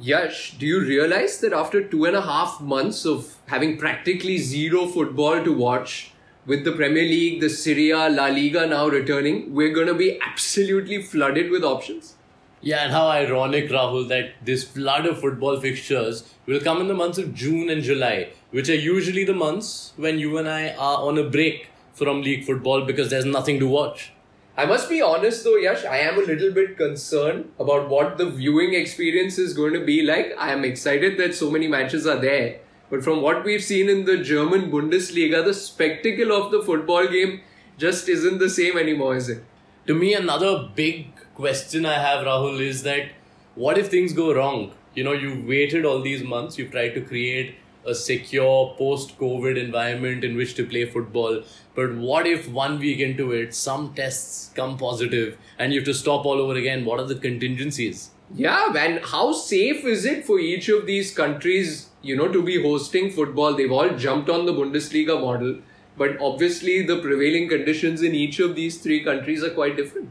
Yash, do you realize that after two and a half months of having practically zero football to watch, with the Premier League, the Serie A, La Liga now returning, we're going to be absolutely flooded with options? Yeah, and how ironic, Rahul, that this flood of football fixtures will come in the months of June and July, which are usually the months when you and I are on a break from league football because there's nothing to watch. I must be honest though, Yash, I am a little bit concerned about what the viewing experience is going to be like. I am excited that so many matches are there. But from what we've seen in the German Bundesliga, the spectacle of the football game just isn't the same anymore, is it? To me, another big question I have, Rahul, is that what if things go wrong? You know, you've waited all these months, you've tried to create a secure post COVID environment in which to play football. But what if one week into it, some tests come positive and you have to stop all over again? What are the contingencies? Yeah, and how safe is it for each of these countries, you know, to be hosting football? They've all jumped on the Bundesliga model, but obviously the prevailing conditions in each of these three countries are quite different.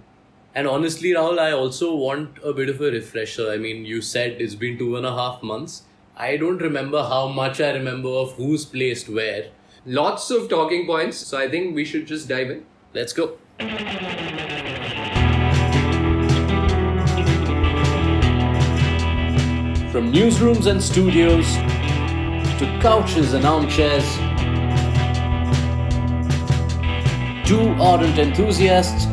And honestly, Rahul, I also want a bit of a refresher. I mean, you said it's been two and a half months. I don't remember how much I remember of who's placed where. Lots of talking points, so I think we should just dive in. Let's go. From newsrooms and studios to couches and armchairs, two ardent enthusiasts,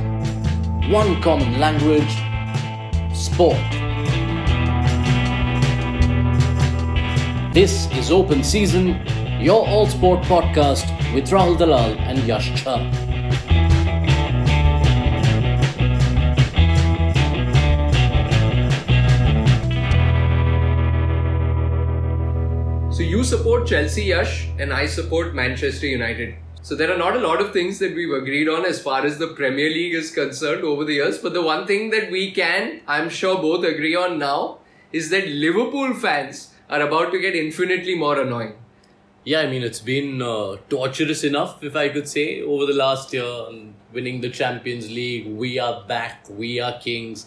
one common language sport. This is Open Season, your all sport podcast with Rahul Dalal and Yash Chhar. So you support Chelsea, Yash, and I support Manchester United. So there are not a lot of things that we've agreed on as far as the Premier League is concerned over the years, but the one thing that we can, I'm sure, both agree on now is that Liverpool fans are about to get infinitely more annoying. Yeah, I mean, it's been uh, torturous enough, if I could say, over the last year. Winning the Champions League, we are back, we are kings.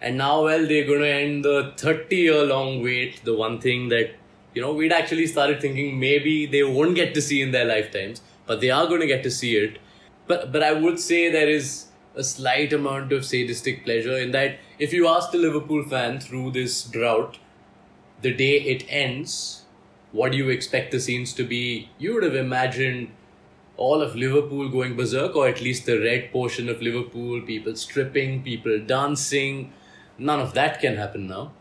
And now, well, they're going to end the 30 year long wait. The one thing that, you know, we'd actually started thinking maybe they won't get to see in their lifetimes, but they are going to get to see it. But, but I would say there is a slight amount of sadistic pleasure in that if you ask a Liverpool fan through this drought, the day it ends, what do you expect the scenes to be? You would have imagined all of Liverpool going berserk, or at least the red portion of Liverpool, people stripping, people dancing. None of that can happen now.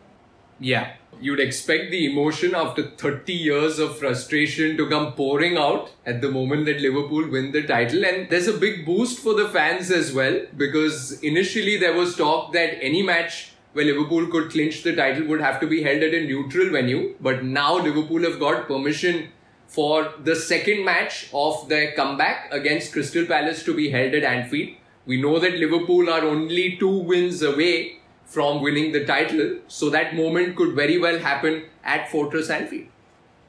Yeah. You'd expect the emotion after 30 years of frustration to come pouring out at the moment that Liverpool win the title. And there's a big boost for the fans as well because initially there was talk that any match where Liverpool could clinch the title would have to be held at a neutral venue. But now Liverpool have got permission for the second match of their comeback against Crystal Palace to be held at Anfield. We know that Liverpool are only two wins away from winning the title, so that moment could very well happen at Fortress Anfield.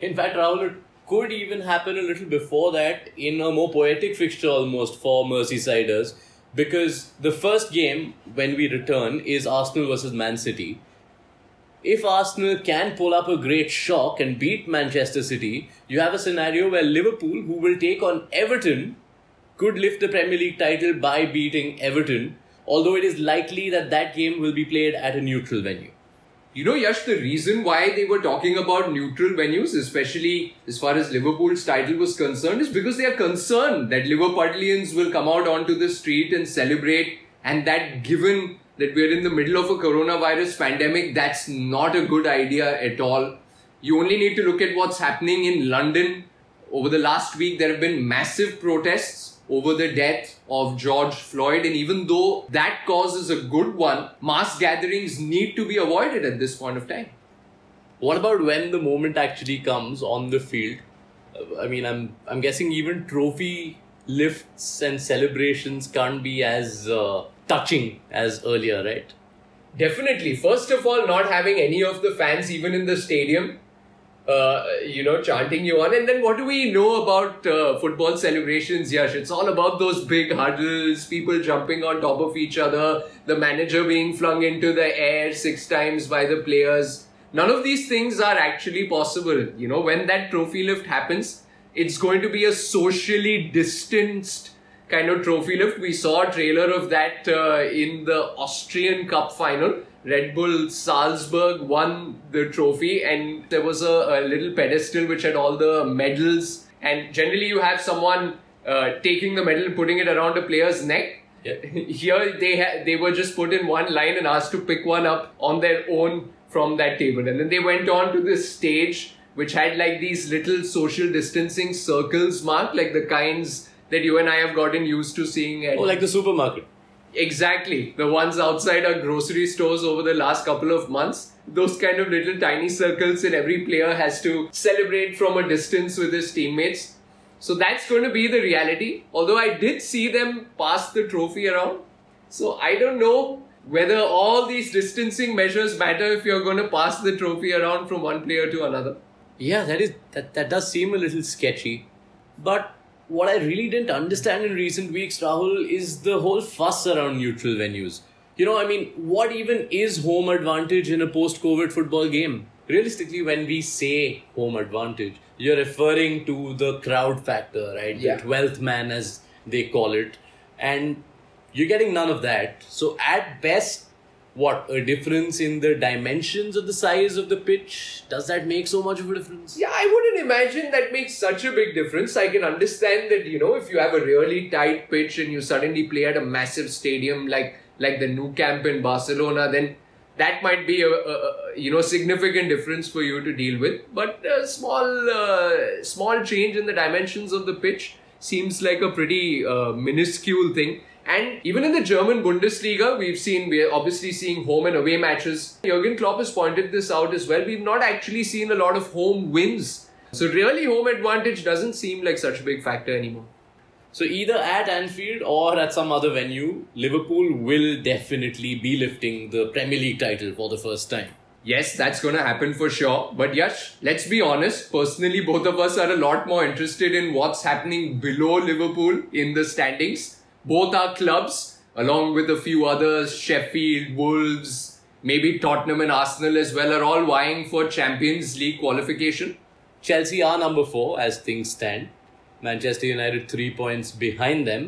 In fact, Rahul, it could even happen a little before that in a more poetic fixture almost for Merseysiders because the first game when we return is Arsenal versus Man City. If Arsenal can pull up a great shock and beat Manchester City, you have a scenario where Liverpool, who will take on Everton, could lift the Premier League title by beating Everton, although it is likely that that game will be played at a neutral venue. You know, Yash, the reason why they were talking about neutral venues, especially as far as Liverpool's title was concerned, is because they are concerned that Liverpudlians will come out onto the street and celebrate, and that given that we're in the middle of a coronavirus pandemic, that's not a good idea at all. You only need to look at what's happening in London. Over the last week, there have been massive protests over the death of George Floyd. And even though that cause is a good one, mass gatherings need to be avoided at this point of time. What about when the moment actually comes on the field? I mean, I'm I'm guessing even trophy lifts and celebrations can't be as uh, touching as earlier, right? Definitely. First of all, not having any of the fans even in the stadium uh, you know, chanting you on. And then what do we know about uh, football celebrations, Yash? It's all about those big huddles, people jumping on top of each other, the manager being flung into the air six times by the players. none of these things are actually possible. You know, when that trophy lift happens, it's going to be a socially distanced kind of trophy lift. We saw a trailer of that uh, in the Austrian Cup final. Red Bull Salzburg won the trophy, and there was a, a little pedestal which had all the medals. And generally, you have someone uh, taking the medal and putting it around a player's neck. Yeah. Here, they ha- they were just put in one line and asked to pick one up on their own from that table, and then they went on to this stage which had like these little social distancing circles marked, like the kinds that you and I have gotten used to seeing at Oh, like the supermarket. Exactly. The ones outside our grocery stores over the last couple of months. Those kind of little tiny circles, and every player has to celebrate from a distance with his teammates. So that's going to be the reality. Although I did see them pass the trophy around. So I don't know whether all these distancing measures matter if you're going to pass the trophy around from one player to another. Yeah, that is that, that does seem a little sketchy. But what I really didn't understand in recent weeks, Rahul, is the whole fuss around neutral venues. You know, I mean, what even is home advantage in a post COVID football game? Realistically, when we say home advantage, you're referring to the crowd factor, right? Yeah. The 12th man, as they call it. And you're getting none of that. So, at best, what a difference in the dimensions of the size of the pitch does that make so much of a difference Yeah, I wouldn't imagine that makes such a big difference. I can understand that you know if you have a really tight pitch and you suddenly play at a massive stadium like like the Nou Camp in Barcelona, then that might be a, a, a you know significant difference for you to deal with. But a small uh, small change in the dimensions of the pitch seems like a pretty uh, minuscule thing. And even in the German Bundesliga, we've seen, we're obviously seeing home and away matches. Jurgen Klopp has pointed this out as well. We've not actually seen a lot of home wins. So, really, home advantage doesn't seem like such a big factor anymore. so either at anfield or at some other venue liverpool will definitely be lifting the premier league title for the first time Yes, that's going to happen for sure. But Yash, let's be honest. Personally, both of us are a lot more interested in what's happening below Liverpool in the standings. Both our clubs, along with a few others, Sheffield, Wolves, maybe Tottenham and Arsenal as well, are all vying for Champions League qualification. chelsea are number 4 as things stand. Manchester united 3 points behind them.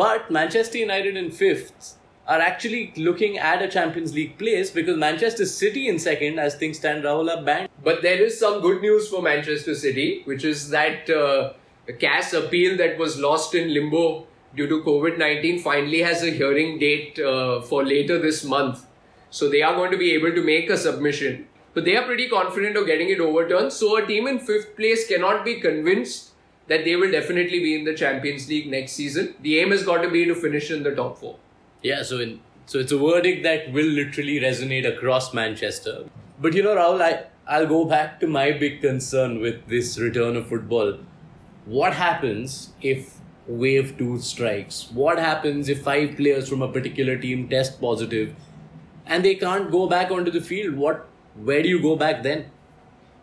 But manchester united in 5th are actually looking at a champions league place because manchester city in second as things stand. Rahul are banned. But there is some good news for Manchester City, which is that uh, the CAS appeal that was lost in limbo due to COVID 19 finally has a hearing date uh, for later this month. So they are going to be able to make a submission. But they are pretty confident of getting it overturned. So a team in fifth place cannot be convinced that they will definitely be in the Champions League next season. The aim has got to be to finish in the top four. Yeah, so in, so it's a verdict that will literally resonate across Manchester. But you know, Rahul, I I'll go back to my big concern with this return of football. What happens if wave two strikes? What happens if five players from a particular team test positive and they can't go back onto the field? What where do you go back then?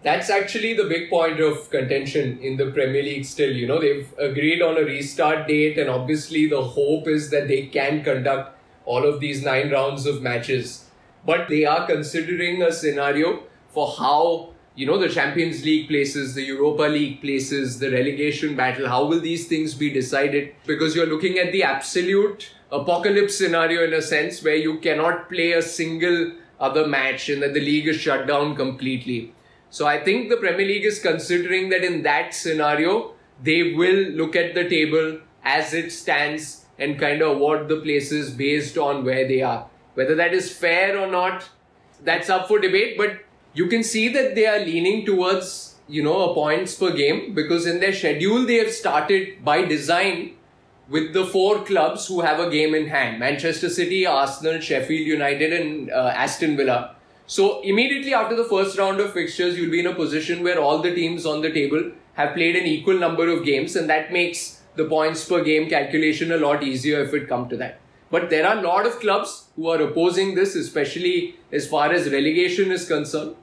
That's actually the big point of contention in the Premier League still. You know, they've agreed on a restart date, and obviously the hope is that they can conduct all of these nine rounds of matches. But they are considering a scenario for how, you know, the Champions League places, the Europa League places, the relegation battle, how will these things be decided? Because you're looking at the absolute apocalypse scenario in a sense where you cannot play a single other match and that the league is shut down completely. So I think the Premier League is considering that in that scenario, they will look at the table as it stands and kind of award the places based on where they are. Whether that is fair or not, that's up for debate. But you can see that they are leaning towards, you know, a points per game because in their schedule they have started by design with the four clubs who have a game in hand Manchester City, Arsenal, Sheffield United, and uh, Aston Villa. So, immediately after the first round of fixtures, you'll be in a position where all the teams on the table have played an equal number of games, and that makes the points per game calculation a lot easier if it come to that. But there are a lot of clubs who are opposing this, especially as far as relegation is concerned.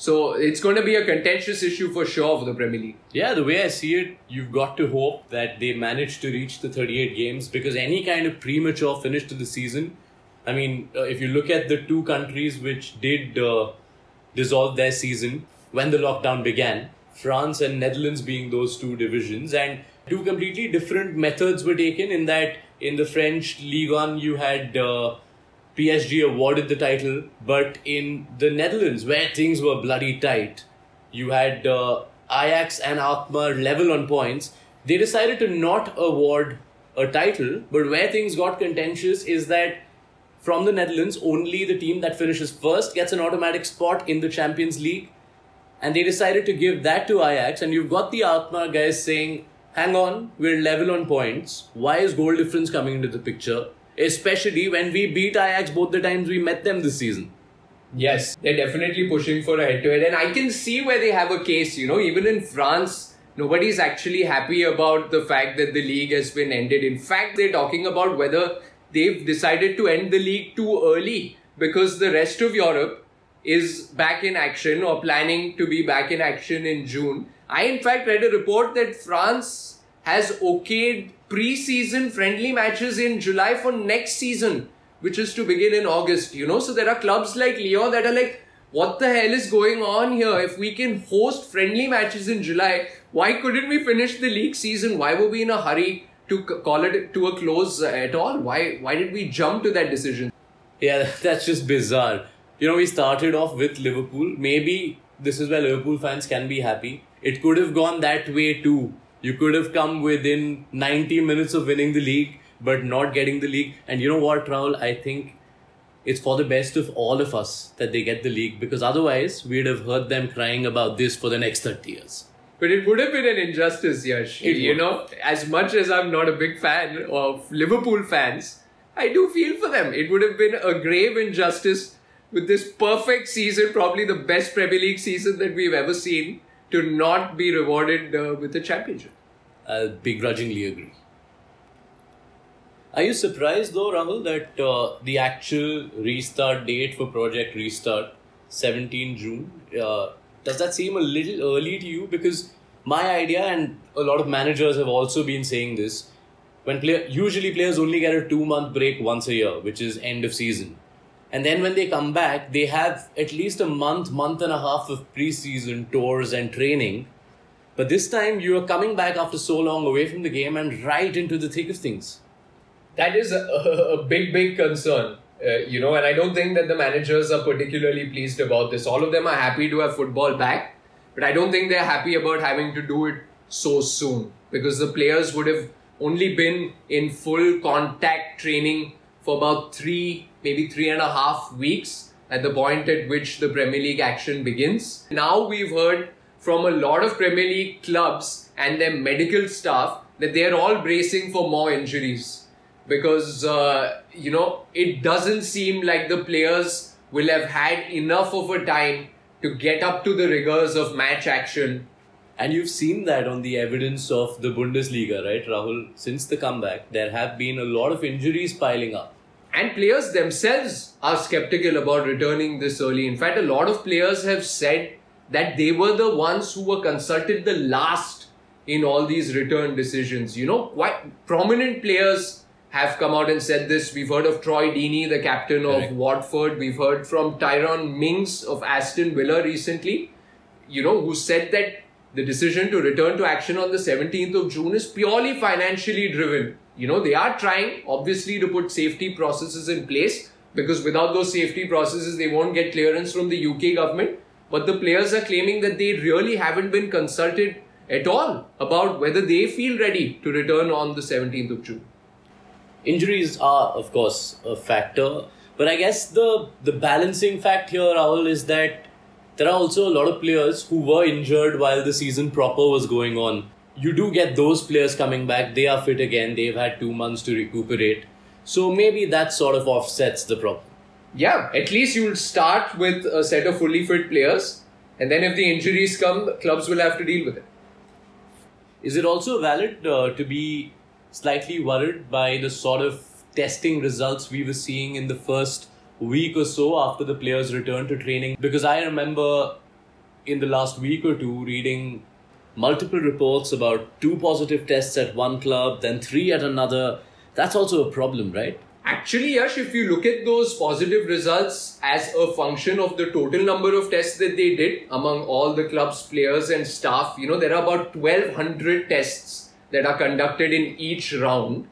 So it's going to be a contentious issue for sure for the Premier League. Yeah, the way I see it, you've got to hope that they manage to reach the 38 games because any kind of premature finish to the season. I mean, uh, if you look at the two countries which did uh, dissolve their season when the lockdown began. France and Netherlands being those two divisions, and two completely different methods were taken. In that, in the French Ligue 1, you had uh, PSG awarded the title, but in the Netherlands, where things were bloody tight, you had uh, Ajax and Alkmaar level on points. They decided to not award a title, but where things got contentious is that from the Netherlands, only the team that finishes first gets an automatic spot in the Champions League and they decided to give that to Ajax. And you've got the Alkmaar guys saying, hang on, we're level on points. Why is goal difference coming into the picture? Especially when we beat Ajax both the times we met them this season. Yes, they're definitely pushing for a head to head. And I can see where they have a case, you know, even in France, nobody's actually happy about the fact that the league has been ended. In fact, they're talking about whether they've decided to end the league too early because the rest of Europe is back in action or planning to be back in action in June. I, in fact, read a report that France has okayed pre-season friendly matches in July for next season, which is to begin in August. You know, so there are clubs like Lyon that are like, what the hell is going on here? If we can host friendly matches in July, why couldn't we finish the league season? Why were we in a hurry to call it to a close uh, at all? Why why did we jump to that decision? Yeah, that's just bizarre you know, we started off with Liverpool. Maybe this is where Liverpool fans can be happy. It could have gone that way too. You could have come within 90 minutes of winning the league, but not getting the league. And you know what, Rahul? I think it's for the best of all of us that they get the league because otherwise we'd have heard them crying about this for the next 30 years. But it would have been an injustice, Yash. It you would. know, as much as I'm not a big fan of Liverpool fans, I do feel for them. It would have been a grave injustice with this perfect season, probably the best Premier League season that we've ever seen, to not be rewarded uh, with a championship. I'll begrudgingly agree. Are you surprised though, Rahul, that uh, the actual restart date for Project Restart, 17 June, uh, does that seem a little early to you? Because my idea, and a lot of managers have also been saying this, when play, usually players only get a two month break once a year, which is end of season. And then when they come back, they have at least a month, month and a half of preseason tours and training. But this time you are coming back after so long away from the game and right into the thick of things. That is a, a big, big concern. Uh, you know, and I don't think that the managers are particularly pleased about this. All of them are happy to have football back, but I don't think they're happy about having to do it so soon because the players would have only been in full contact training for about three, maybe three and a half weeks at the point at which the Premier League action begins. Now we've heard from a lot of Premier League clubs and their medical staff that they're all bracing for more injuries because, uh, you know, it doesn't seem like the players will have had enough of a time to get up to the rigors of match action. And you've seen that on the evidence of the Bundesliga, right, Rahul? Since the comeback, there have been a lot of injuries piling up and players themselves are skeptical about returning this early. In fact, a lot of players have said that they were the ones who were consulted the last in all these return decisions. You know, quite prominent players have come out and said this. We've heard of Troy Deeney, the captain of Watford. We've heard from Tyrone Mings of Aston Villa recently, you know, who said that the decision to return to action on the 17th of June is purely financially driven you know, they are trying obviously to put safety processes in place because without those safety processes, they won't get clearance from the UK government. But the players are claiming that they really haven't been consulted at all about whether they feel ready to return on the 17th of June. Injuries are, of course, a factor. But I guess the, the balancing fact here, Rahul, is that there are also a lot of players who were injured while the season proper was going on you do get those players coming back. They are fit again. They've had two months to recuperate. So maybe that sort of offsets the problem. Yeah, at least you'll start with a set of fully fit players, and then if the injuries come, clubs will have to deal with it. Is it also valid uh, to be slightly worried by the sort of testing results we were seeing in the first week or so after the players returned to training? Because I remember in the last week or two reading multiple reports about two positive tests at one club, then three at another. That's also a problem, right? Actually, Yash, if you look at those positive results as a function of the total number of tests that they did among all the club's players and staff, you know, there are about 1200 tests that are conducted in each round.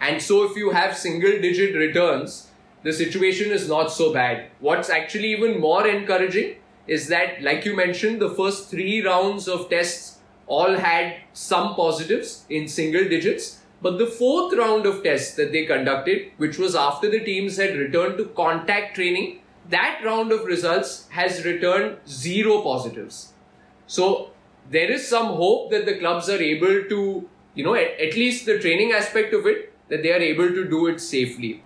And so if you have single digit returns, the situation is not so bad. What's actually even more encouraging is that, like you mentioned, the first three rounds of tests all had some positives in single digits but the fourth round of tests that they conducted, which was after the teams had returned to contact training, that round of results has returned zero positives. So there is some hope that the clubs are able to, you know, at, least the training aspect of it, that they are able to do it safely.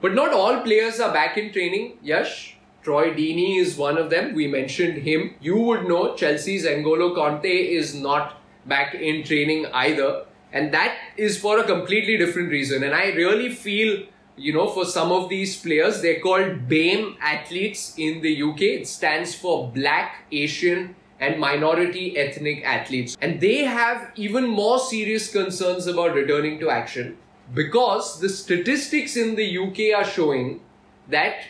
But not all players are back in training. Yash, Troy Deeney is one of them. We mentioned him. You would know Chelsea's N'Golo Kanté is not back in training either and that is for a completely different reason and i really feel you know for some of these players they're called BAME athletes in the UK it stands for black asian and minority ethnic athletes and they have even more serious concerns about returning to action because the statistics in the UK are showing that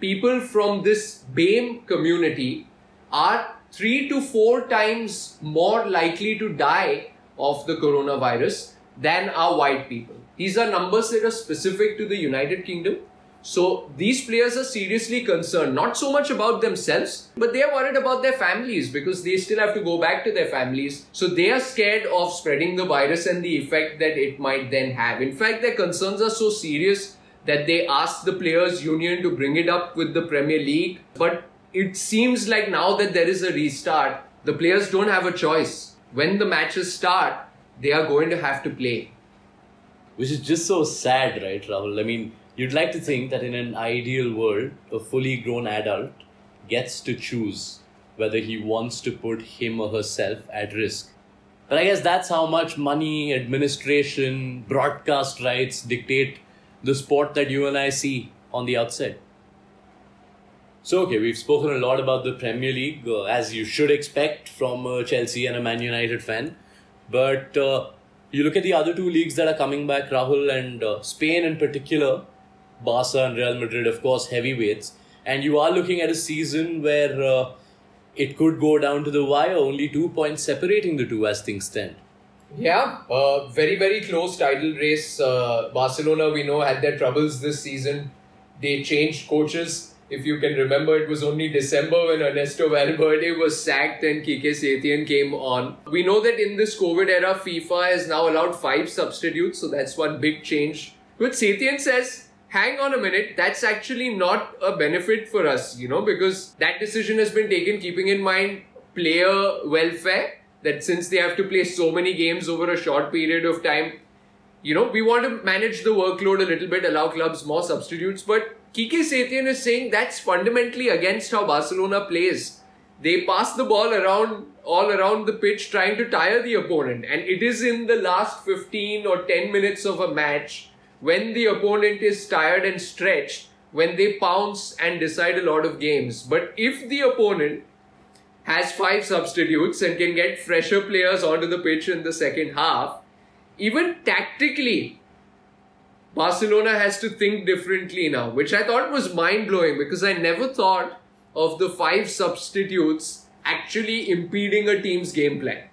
people from this BAME community are 3 to 4 times more likely to die of the coronavirus than are white people. These are numbers that are specific to the United Kingdom. So these players are seriously concerned, not so much about themselves, but they are worried about their families because they still have to go back to their families. So they are scared of spreading the virus and the effect that it might then have. In fact, their concerns are so serious that they asked the players union to bring it up with the Premier League. But it seems like now that there is a restart, the players don't have a choice when the matches start, they are going to have to play. Which is just so sad, right, Rahul? I mean, you'd like to think that in an ideal world, a fully grown adult gets to choose whether he wants to put him or herself at risk. But I guess that's how much money, administration, broadcast rights dictate the sport that you and I see on the outside. So, okay, we've spoken a lot about the Premier League, uh, as you should expect from a Chelsea and a Man United fan. But uh, you look at the other two leagues that are coming back, Rahul, and uh, Spain in particular, Barca and Real Madrid, of course, heavyweights. And you are looking at a season where uh, it could go down to the wire, only two points separating the two as things stand. Yeah, uh, very, very close title race. Uh, Barcelona, we know, had their troubles this season. They changed coaches if you can remember, it was only December when Ernesto Valverde was sacked and Quique Setien came on. We know that in this COVID era, FIFA has now allowed five substitutes, so that's one big change. But Setien says, hang on a minute, that's actually not a benefit for us, you know, because that decision has been taken keeping in mind player welfare, that since they have to play so many games over a short period of time, you know, we want to manage the workload a little bit, allow clubs more substitutes, but Quique Setien is saying that's fundamentally against how Barcelona plays. They pass the ball around all around the pitch trying to tire the opponent and it is in the last 15 or 10 minutes of a match when the opponent is tired and stretched when they pounce and decide a lot of games. But if the opponent has five substitutes and can get fresher players onto the pitch in the second half, even tactically, Barcelona has to think differently now, which I thought was mind blowing because I never thought of the five substitutes actually impeding a team's game plan.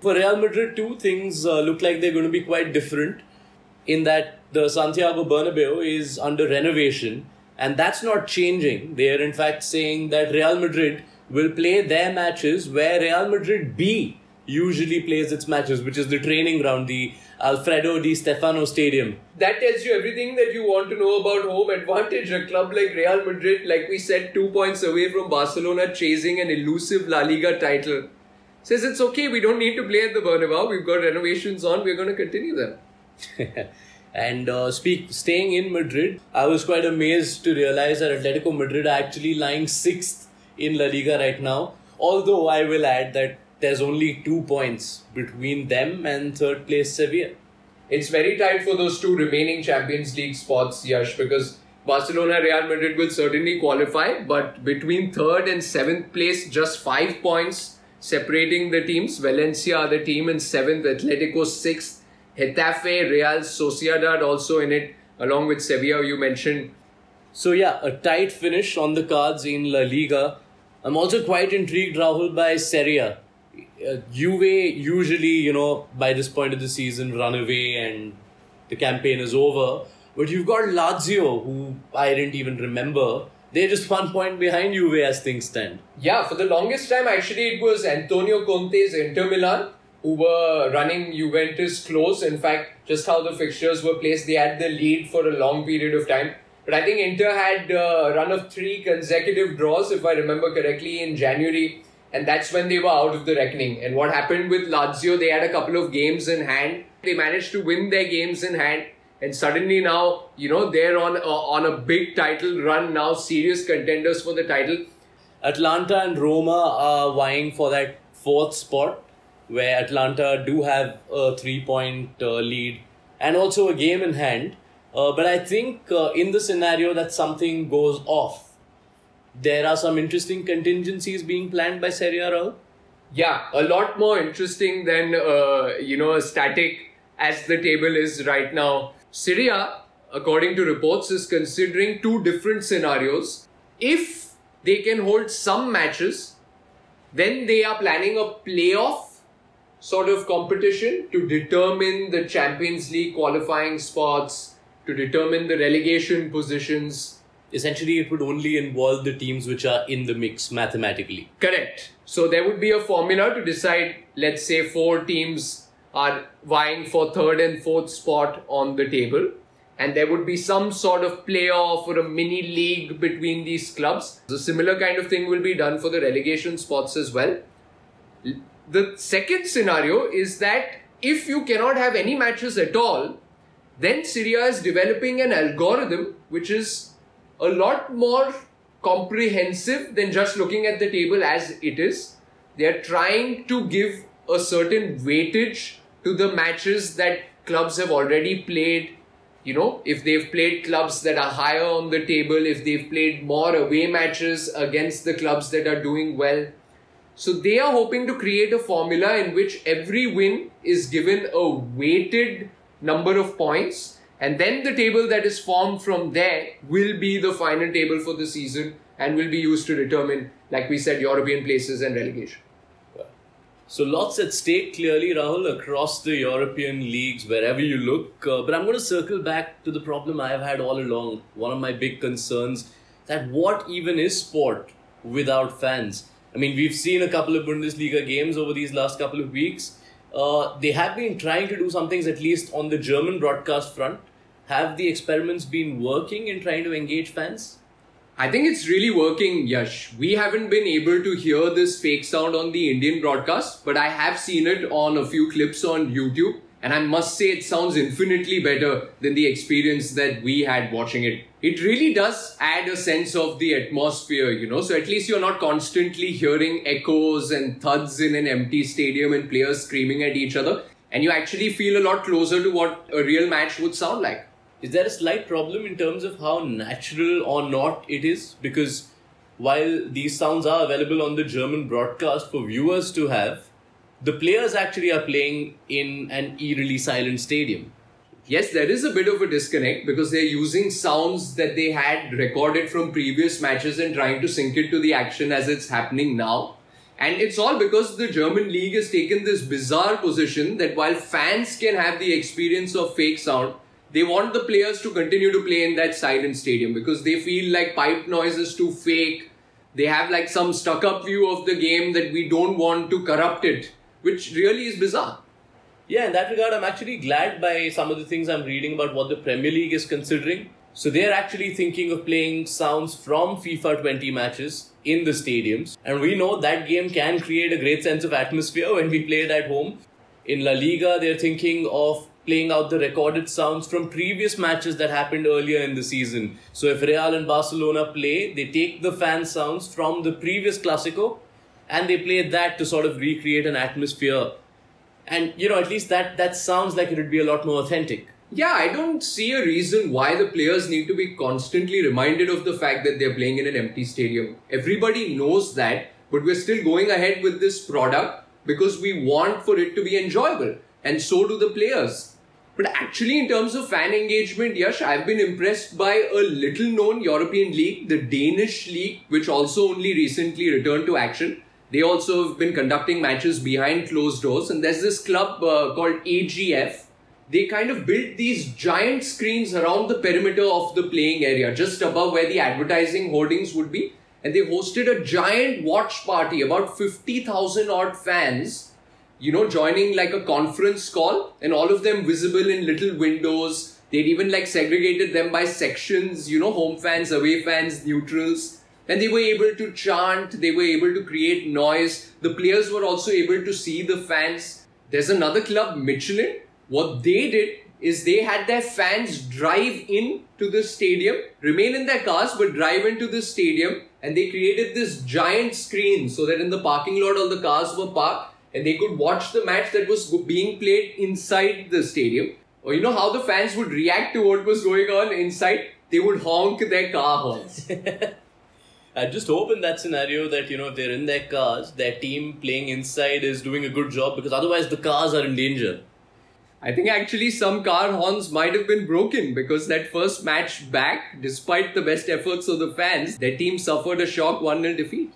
For Real Madrid, two things uh, look like they're going to be quite different in that the Santiago Bernabeu is under renovation and that's not changing. They are in fact saying that Real Madrid will play their matches where Real Madrid B usually plays its matches, which is the training ground, the Alfredo Di Stefano Stadium. That tells you everything that you want to know about home advantage. A club like Real Madrid, like we said, two points away from Barcelona chasing an elusive La Liga title, says it's okay, we don't need to play at the Bernabeu. We've got renovations on, we're going to continue them. and uh, speak staying in Madrid, I was quite amazed to realize that Atletico Madrid are actually lying sixth in La Liga right now. Although I will add that there's only two points between them and third place Sevilla. It's very tight for those two remaining Champions League spots, Yash, because Barcelona Real Madrid will certainly qualify, but between third and seventh place, just five points separating the teams. Valencia, the team in seventh, Atletico sixth, Getafe, Real Sociedad also in it. along with Sevilla, you mentioned. So, yeah, a tight finish on the cards in La Liga. I'm also quite intrigued, Rahul, by Serie A. Uh, Juve usually, you know, by this point of the season, run away and the campaign is over. But you've got Lazio, who I didn't even remember. They're just one point behind Juve as things stand. Yeah, for the longest time, actually, it was Antonio Conte's Inter Milan who were running Juventus close. In fact, just how the fixtures were placed, they had the lead for a long period of time. But I think Inter had a run of three consecutive draws, if I remember correctly, in January. And that's when they were out of the reckoning. And what happened with Lazio, they had a couple of games in hand. They managed to win their games in hand. And suddenly now, you know, they're on a, on a big title run now, serious contenders for the title. Atalanta and Roma are vying for that fourth spot where Atalanta do have a three point uh, lead and also a game in hand. Uh, but I think uh, in the scenario that something goes off, there are some interesting contingencies being planned by Serie A. Yeah, a lot more interesting than uh, you know a static as the table is right now. Serie A, according to reports, is considering two different scenarios. If they can hold some matches, then they are planning a playoff sort of competition to determine the Champions League qualifying spots, to determine the relegation positions. Essentially, it would only involve the teams which are in the mix mathematically. Correct. So there would be a formula to decide, let's say, four teams are vying for third and fourth spot on the table. And there would be some sort of playoff or a mini league between these clubs. A similar kind of thing will be done for the relegation spots as well the second scenario is that if you cannot have any matches at all, then Serie A is developing an algorithm which is a lot more comprehensive than just looking at the table as it is. They are trying to give a certain weightage to the matches that clubs have already played. You know, if they've played clubs that are higher on the table, if they've played more away matches against the clubs that are doing well, so they are hoping to create a formula in which every win is given a weighted number of points and then the table that is formed from there will be the final table for the season and will be used to determine, like we said, European places and relegation. So lots at stake clearly, Rahul, across the European leagues, wherever you look. Uh, but I'm going to circle back to the problem I've had all along. One of my big concerns that what even is sport without fans? I mean, we've seen a couple of Bundesliga games over these last couple of weeks. Uh, they have been trying to do some things, at least on the German broadcast front. Have the experiments been working in trying to engage fans? I think it's really working, Yash. We haven't been able to hear this fake sound on the Indian broadcast, but I have seen it on a few clips on YouTube. And I must say, it sounds infinitely better than the experience that we had watching it. It really does add a sense of the atmosphere, you know. So at least you're not constantly hearing echoes and thuds in an empty stadium and players screaming at each other. And you actually feel a lot closer to what a real match would sound like. Is there a slight problem in terms of how natural or not it is? Because while these sounds are available on the German broadcast for viewers to have, the players actually are playing in an eerily silent stadium. Yes, there is a bit of a disconnect because they're using sounds that they had recorded from previous matches and trying to sync it to the action as it's happening now. And it's all because the German league has taken this bizarre position that while fans can have the experience of fake sound, they want the players to continue to play in that silent stadium because they feel like pipe noise is too fake. They have like some stuck up view of the game that we don't want to corrupt it which really is bizarre. Yeah, in that regard, I'm actually glad by some of the things I'm reading about what the Premier League is considering. So they're actually thinking of playing sounds from FIFA 20 matches in the stadiums. And we know that game can create a great sense of atmosphere when we play it at home. In La Liga, they're thinking of playing out the recorded sounds from previous matches that happened earlier in the season. So if Real and Barcelona play, they take the fan sounds from the previous Clasico and they played that to sort of recreate an atmosphere. And you know, at least that that sounds like it would be a lot more authentic. Yeah, I don't see a reason why the players need to be constantly reminded of the fact that they're playing in an empty stadium. Everybody knows that, but we're still going ahead with this product because we want for it to be enjoyable. And so do the players. But actually, in terms of fan engagement, Yash, I've been impressed by a little known European league, the Danish league, which also only recently returned to action. They also have been conducting matches behind closed doors. And there's this club uh, called AGF. They kind of built these giant screens around the perimeter of the playing area, just above where the advertising hoardings would be. And they hosted a giant watch party, about 50,000 odd fans, you know, joining like a conference call, and all of them visible in little windows. They'd even like segregated them by sections, you know, home fans, away fans, neutrals and they were able to chant, they were able to create noise. The players were also able to see the fans. There's another club, Midtjylland. What they did is they had their fans drive in to the stadium, remain in their cars, but drive into the stadium, and they created this giant screen so that in the parking lot all the cars were parked and they could watch the match that was being played inside the stadium. Or you know how the fans would react to what was going on inside? They would honk their car horns. I just hope in that scenario that, you know, if they're in their cars, their team playing inside is doing a good job because otherwise the cars are in danger. I think actually some car horns might have been broken because that first match back, despite the best efforts of the fans, their team suffered a shock 1 0 defeat.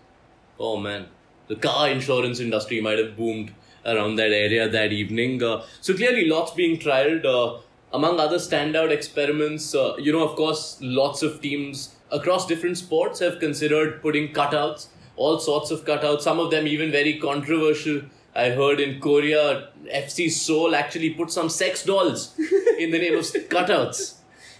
Oh man, the car insurance industry might have boomed around that area that evening. Uh, so clearly, lots being trialed. Uh, among other standout experiments, uh, you know, of course, lots of teams across different sports have considered putting cutouts, all sorts of cutouts, some of them even very controversial. I heard in Korea, FC Seoul actually put some sex dolls in the name of cutouts.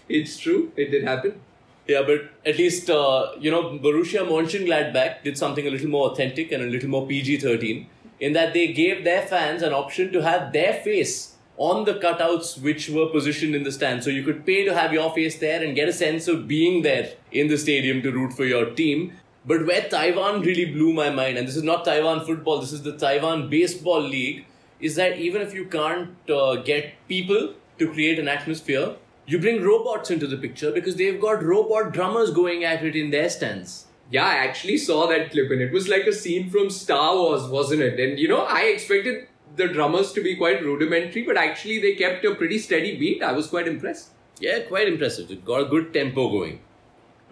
It's true, it did happen. Yeah, but at least, uh, you know, Borussia Mönchengladbach did something a little more authentic and a little more PG 13 in that they gave their fans an option to have their face on the cutouts which were positioned in the stand. So you could pay to have your face there and get a sense of being there in the stadium to root for your team. But where Taiwan really blew my mind, and this is not Taiwan football, this is the Taiwan Baseball League, is that even if you can't uh, get people to create an atmosphere, you bring robots into the picture because they've got robot drummers going at it in their stands. Yeah, I actually saw that clip and it was like a scene from Star Wars, wasn't it? And you know, I expected the drummers to be quite rudimentary, but actually they kept a pretty steady beat. I was quite impressed. Yeah, quite impressive. It got a good tempo going.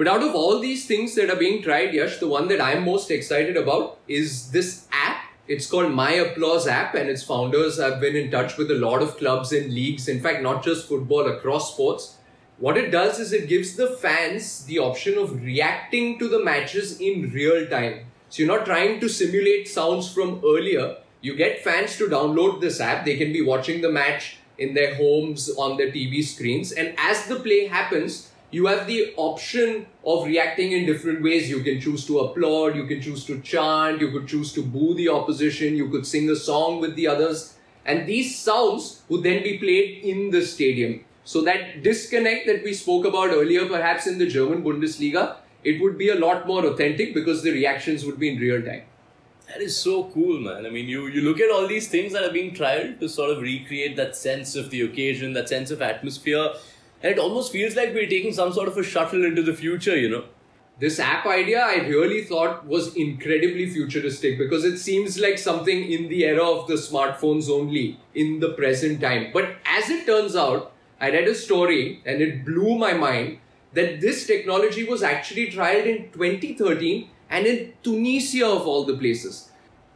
But out of all these things that are being tried, Yash, the one that I'm most excited about is this app. It's called My Applause app, and its founders have been in touch with a lot of clubs and leagues. In fact, not just football, across sports. What it does is it gives the fans the option of reacting to the matches in real time. So you're not trying to simulate sounds from earlier you get fans to download this app. They can be watching the match in their homes on their TV screens. And as the play happens, you have the option of reacting in different ways. You can choose to applaud, you can choose to chant, you could choose to boo the opposition, you could sing a song with the others. And these sounds would then be played in the stadium. So that disconnect that we spoke about earlier, perhaps in the German Bundesliga, it would be a lot more authentic because the reactions would be in real time. That is so cool, man. I mean, you, you look at all these things that are being tried to sort of recreate that sense of the occasion, that sense of atmosphere, and it almost feels like we're taking some sort of a shuttle into the future, you know? This app idea I really thought was incredibly futuristic because it seems like something in the era of the smartphones only in the present time. But as it turns out, I read a story and it blew my mind that this technology was actually trialed in 2013 and in Tunisia, of all the places.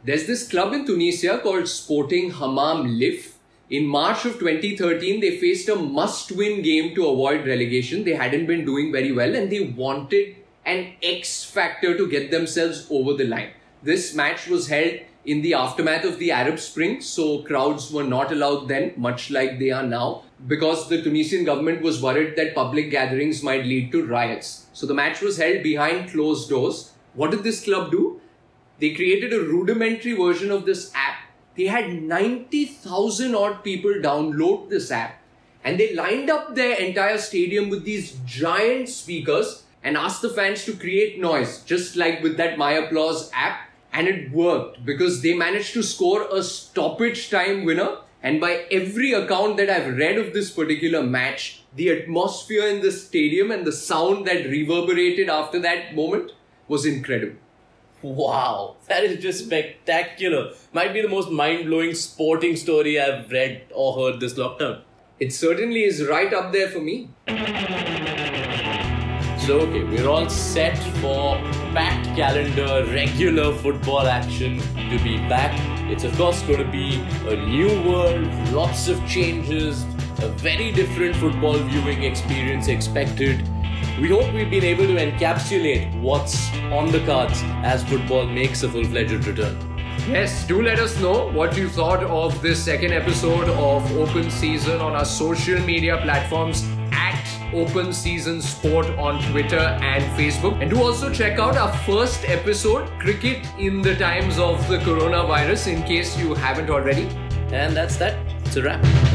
There's this club in Tunisia called Sporting Hammam Lif. In March of 2013, they faced a must win game to avoid relegation. They hadn't been doing very well and they wanted an X factor to get themselves over the line. This match was held in the aftermath of the Arab Spring, so crowds were not allowed then, much like they are now, because the Tunisian government was worried that public gatherings might lead to riots. So the match was held behind closed doors what did this club do? They created a rudimentary version of this app. They had 90,000 odd people download this app and they lined up their entire stadium with these giant speakers and asked the fans to create noise, just like with that My Applause app. And it worked because they managed to score a stoppage time winner. And by every account that I've read of this particular match, the atmosphere in the stadium and the sound that reverberated after that moment was incredible. Wow, that is just spectacular. Might be the most mind blowing sporting story I've read or heard this lockdown. it certainly is right up there for me. So, okay, we're all set for packed calendar, regular football action to be back. It's, of course, going to be a new world, lots of changes, a very different football viewing experience expected. We hope we've been able to encapsulate what's on the cards as football makes a full fledged return. Yes, do let us know what you thought of this second episode of Open Season on our social media platforms at Open Season Sport on Twitter and Facebook. And do also check out our first episode, Cricket in the Times of the Coronavirus, in case you haven't already. And that's that. It's a wrap.